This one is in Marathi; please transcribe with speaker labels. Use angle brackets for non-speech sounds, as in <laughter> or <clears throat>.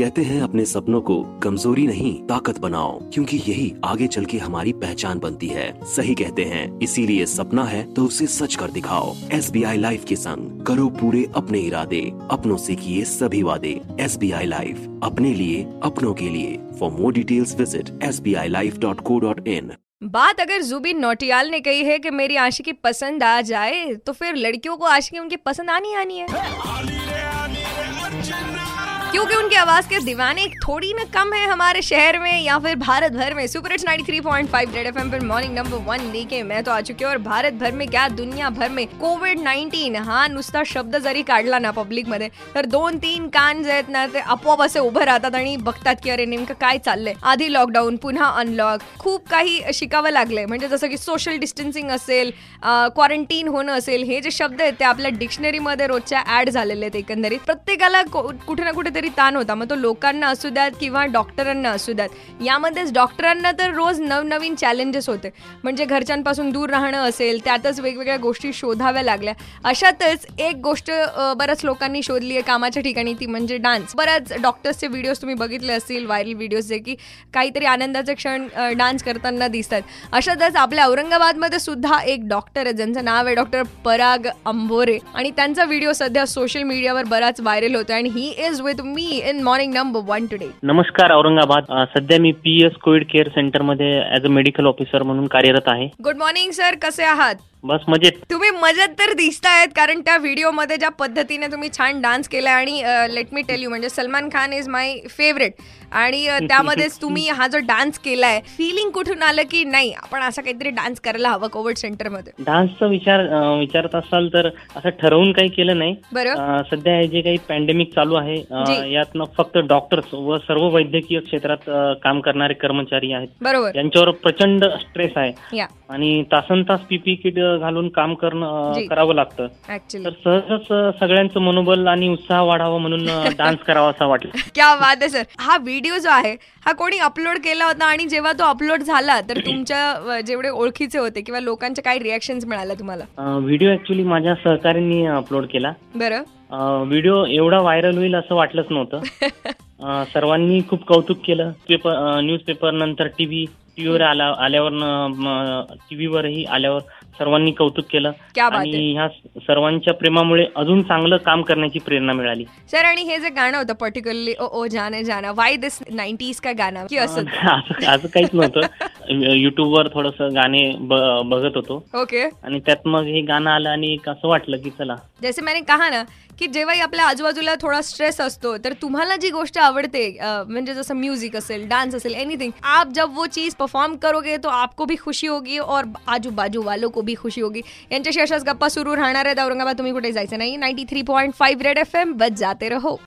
Speaker 1: कहते हैं अपने सपनों को कमज़ोरी नहीं ताकत बनाओ क्योंकि यही आगे चल के हमारी पहचान बनती है। सही कहते हैं इसीलिए सपना है तो उसे सच कर दिखाओ। एस बी आई लाइफ के संग करो पूरे अपने इरादे अपनों से किए सभी वादे। एस बी आई लाइफ अपने लिए अपनों के लिए। For more details visit S B I life dot co dot in
Speaker 2: बात अगर जुबिन नोटियाल ने कही है कि मेरी आशिकी पसंद आ जाए तो फिर लड़कियों को आशिकी उनकी पसंद आनी आनी है। क्योंकि उनकी आवाज़ के दीवाने थोड़ी ना कम है हमारे शहर में या फिर भारत भर में। सुपर हिट्स 93.5 रेड एफएम पर मॉर्निंग नंबर वन लेके मैं तो आ चुकी हूँ और भारत भर में क्या दुनिया भर में कोविड नाईन्टीन हा नुसता शब्द जरी काढला ना पब्लिक मध्ये तर दोन तीन कान जे आपोआप असे उभे राहतात आणि बघतात की अरे, नेमकं काय चाललंय? आधी लॉकडाऊन पुन्हा अनलॉक खूप काही शिकावं लागलंय. म्हणजे जसं की सोशल डिस्टन्सिंग असेल क्वारंटीन होणं असेल, हे जे शब्द आहेत, ते आपल्या डिक्शनरीमध्ये रोजच्या ऍड झालेले आहेत एकंदरीत. प्रत्येकाला कुठे ना कुठेतरी ताण होता. मग तो लोकांना असू द्यात किंवा डॉक्टरांना असू द्यात. यामध्येच डॉक्टरांना तर रोज नवनवीन चॅलेंजेस होते. म्हणजे घरच्यांपासून दूर राहणं असेल त्यातच वेगवेगळ्या गोष्टी शोधाव्या लागल्या. अशातच एक गोष्ट बऱ्याच लोकांनी शोधली आहे कामाच्या ठिकाणी ती म्हणजे डान्स बऱ्याच डॉक्टर्सचे व्हिडिओज तुम्ही बघितले असतील व्हायरल व्हिडिओज जे की काहीतरी आनंदाचे क्षण डान्स करताना दिसतात. अशातच आपल्या औरंगाबादमध्ये सुद्धा एक डॉक्टर आहे ज्यांचं नाव आहे डॉक्टर पराग अंबोरे. आणि त्यांचा व्हिडिओ सध्या सोशल मीडियावर बराच व्हायरल होतो आणि he is with me in morning number one today
Speaker 3: नमस्कार औरंगाबाद. सध्या मी पी एस कोविड केअर सेंटरमध्ये ऍज अ मेडिकल ऑफिसर म्हणून कार्यरत आहे.
Speaker 2: गुड मॉर्निंग सर कसे आहात?
Speaker 3: बस मजेत.
Speaker 2: तुम्ही मजेत तर दिसतायत कारण त्या व्हिडिओमध्ये ज्या पद्धतीने तुम्ही छान डान्स केला आणि लेट मी टेल यू म्हणजे Salman Khan is my favourite आणि <laughs> त्यामध्येच तुम्ही हा जो डान्स केलाय फिलिंग कुठून आलं की नाही आपण असं काहीतरी डान्स करायला हवं कोविड सेंटरमध्ये?
Speaker 3: डान्सचा विचार विचारत असाल तर असं ठरवून काही केलं नाही.
Speaker 2: बरं.
Speaker 3: सध्या हे जे काही पॅन्डेमिक चालू आहे यातनं फक्त डॉक्टर्स व सर्व वैद्यकीय क्षेत्रात काम करणारे कर्मचारी आहेत.
Speaker 2: बरोबर.
Speaker 3: यांच्यावर प्रचंड स्ट्रेस आहे. आणि तासन तास पीपी किट घालून काम करणं करावं लागतं. तर सहजच सगळ्यांचं मनोबल आणि उत्साह वाढावा म्हणून डान्स <laughs> करावा असं वाटलं.
Speaker 2: क्या वाद आहे सर हा व्हिडिओ जो आहे हा कोणी अपलोड केला होता आणि जेव्हा तो अपलोड झाला तर <clears throat> तुमच्या जेवढे ओळखीचे होते किंवा लोकांच्या काही रिॲक्शन मिळाल्या तुम्हाला?
Speaker 3: व्हिडिओ ऍक्च्युली माझ्या सहकार्यांनी अपलोड केला.
Speaker 2: बरं.
Speaker 3: व्हिडिओ एवडा व्हायरल होईल असं वाटलंच नव्हतं. <laughs> सर्वांनी खूप कौतुक केलं. पेपर न्यूज पेपर नंतर टीव्ही टीव्हीवर आला आल्यावर टीव्हीवरही आल्यावर सर्वांनी कौतुक केलं आणि ह्या सर्वांच्या प्रेमामुळे अजून चांगलं काम करण्याची प्रेरणा मिळाली.
Speaker 2: सर आणि हे जे गाणं होतं पर्टिक्युलरली ओ ओ जाने जाना वाय दिस नाईन्टीज का गाणं? की असं
Speaker 3: असं काहीच नव्हतं. <laughs> युट्यूबवर थोडस गाणे बघत होतो.
Speaker 2: ओके.
Speaker 3: आणि त्यात मग हे गाणं आलं आणि असं वाटलं की चला.
Speaker 2: जैसे मैंने कहा ना की जेव्हाही आपल्या आजूबाजूला थोडा स्ट्रेस असतो तर तुम्हाला जी गोष्ट आवडते म्हणजे जसं म्युझिक असेल डान्स असेल एनीथिंग आप जब वो चीज परफॉर्म करोगे तो आपको भी खुशी होगी और आजू बाजू वालों को भी खुशी होगी. यांच्याशी अशाच गप्पा सुरू राहणार आहेत औरंगाबाद. तुम्ही कुठे जायचं नाही? Ninety three point five red F M बस जाते रहो.